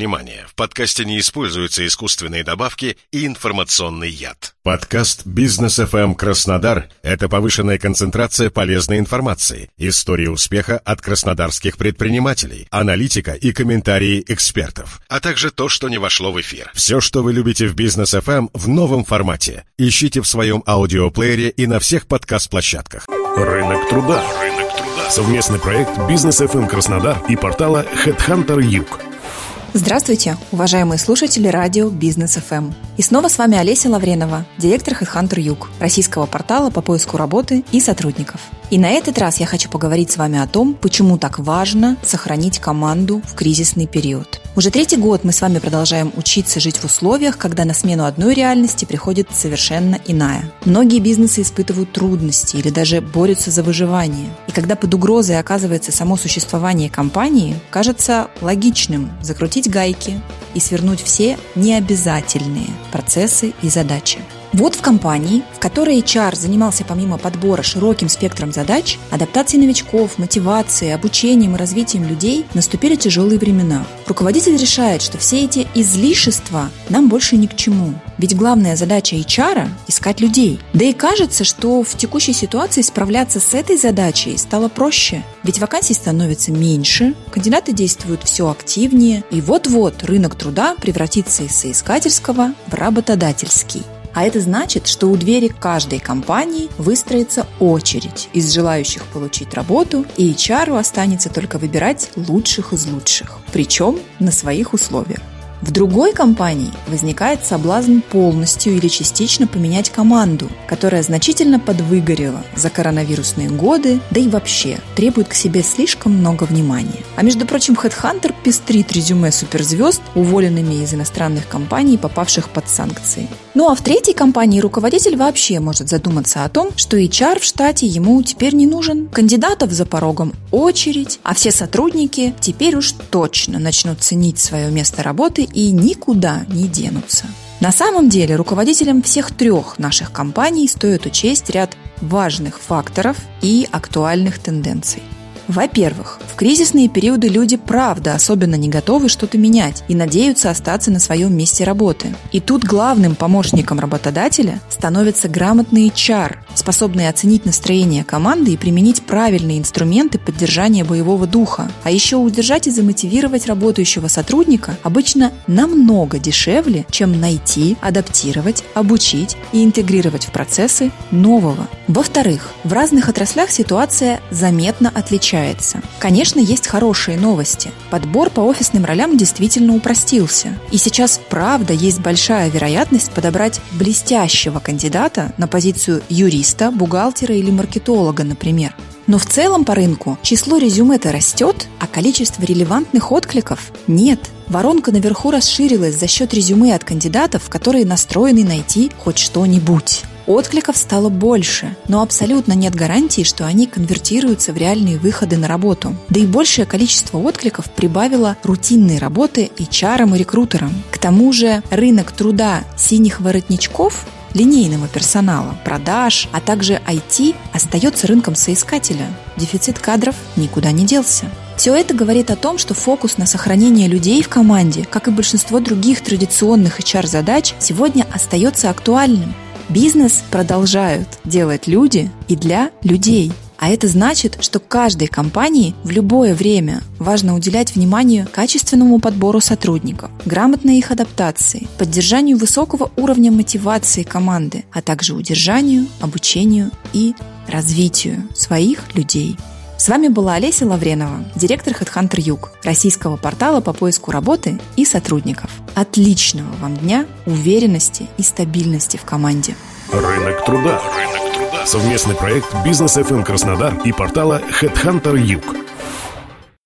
внимание, в подкасте не используются искусственные добавки и информационный яд. Подкаст «Бизнес FM Краснодар» — это повышенная концентрация полезной информации, истории успеха от краснодарских предпринимателей, аналитика и комментарии экспертов, а также то, что не вошло в эфир. Все, что вы любите в «Бизнес FM» в новом формате. Ищите в своем аудиоплеере и на всех подкаст-площадках. Рынок труда. Рынок труда. Совместный проект «Бизнес FM Краснодар» и портала Headhunter Юг. Здравствуйте, уважаемые слушатели радио Бизнес ФМ. И снова с вами Олеся Лавренова, директор HeadHunter Юг, российского портала по поиску работы и сотрудников. И на этот раз я хочу поговорить с вами о том, почему так важно сохранить команду в кризисный период. Уже третий год мы с вами продолжаем учиться жить в условиях, когда на смену одной реальности приходит совершенно иная. Многие бизнесы испытывают трудности или даже борются за выживание. И когда под угрозой оказывается само существование компании, кажется логичным закрутить гайки и свернуть все необязательные процессы и задачи. Вот в компании, в которой HR занимался помимо подбора широким спектром задач, адаптацией новичков, мотивацией, обучением и развитием людей, наступили тяжелые времена. Руководитель решает, что все эти излишества нам больше ни к чему. Ведь главная задача HR – искать людей. Да и кажется, что в текущей ситуации справляться с этой задачей стало проще. Ведь вакансий становится меньше, кандидаты действуют все активнее, и вот-вот рынок труда превратится из соискательского в работодательский. А это значит, что у двери каждой компании выстроится очередь из желающих получить работу, и HR останется только выбирать лучших из лучших, причем на своих условиях. В другой компании возникает соблазн полностью или частично поменять команду, которая значительно подвыгорела за коронавирусные годы, да и вообще требует к себе слишком много внимания. А между прочим, HeadHunter пестрит резюме суперзвезд, уволенными из иностранных компаний, попавших под санкции. Ну а в третьей компании руководитель вообще может задуматься о том, что HR в штате ему теперь не нужен, кандидатов за порогом очередь, а все сотрудники теперь уж точно начнут ценить свое место работы и никуда не денутся. На самом деле руководителям всех трех наших компаний стоит учесть ряд важных факторов и актуальных тенденций. Во-первых, в кризисные периоды люди правда особенно не готовы что-то менять и надеются остаться на своем месте работы. И тут главным помощником работодателя становится грамотный HR, способный оценить настроение команды и применить правильные инструменты поддержания боевого духа. А еще удержать и замотивировать работающего сотрудника обычно намного дешевле, чем найти, адаптировать, обучить и интегрировать в процессы нового. Во-вторых, в разных отраслях ситуация заметно отличается. Конечно, есть хорошие новости. Подбор по офисным ролям действительно упростился. И сейчас, правда, есть большая вероятность подобрать блестящего кандидата на позицию юриста, бухгалтера или маркетолога, например. Но в целом по рынку число резюме-то растет, а количество релевантных откликов нет. Воронка наверху расширилась за счет резюме от кандидатов, которые настроены найти хоть что-нибудь. Откликов стало больше, но абсолютно нет гарантии, что они конвертируются в реальные выходы на работу. Да и большее количество откликов прибавило рутинной работы HR и рекрутерам. К тому же рынок труда синих воротничков линейного персонала, продаж, а также IT остается рынком соискателя. Дефицит кадров никуда не делся. Все это говорит о том, что фокус на сохранение людей в команде, как и большинство других традиционных HR-задач, сегодня остается актуальным. Бизнес продолжают делать люди и для людей. А это значит, что каждой компании в любое время важно уделять внимание качественному подбору сотрудников, грамотной их адаптации, поддержанию высокого уровня мотивации команды, а также удержанию, обучению и развитию своих людей. С вами была Олеся Лавренова, директор HeadHunter Юг, российского портала по поиску работы и сотрудников. Отличного вам дня, уверенности и стабильности в команде. Рынок труда. Рынок. Совместный проект Бизнес FM Краснодар и портала Headhunter Юг.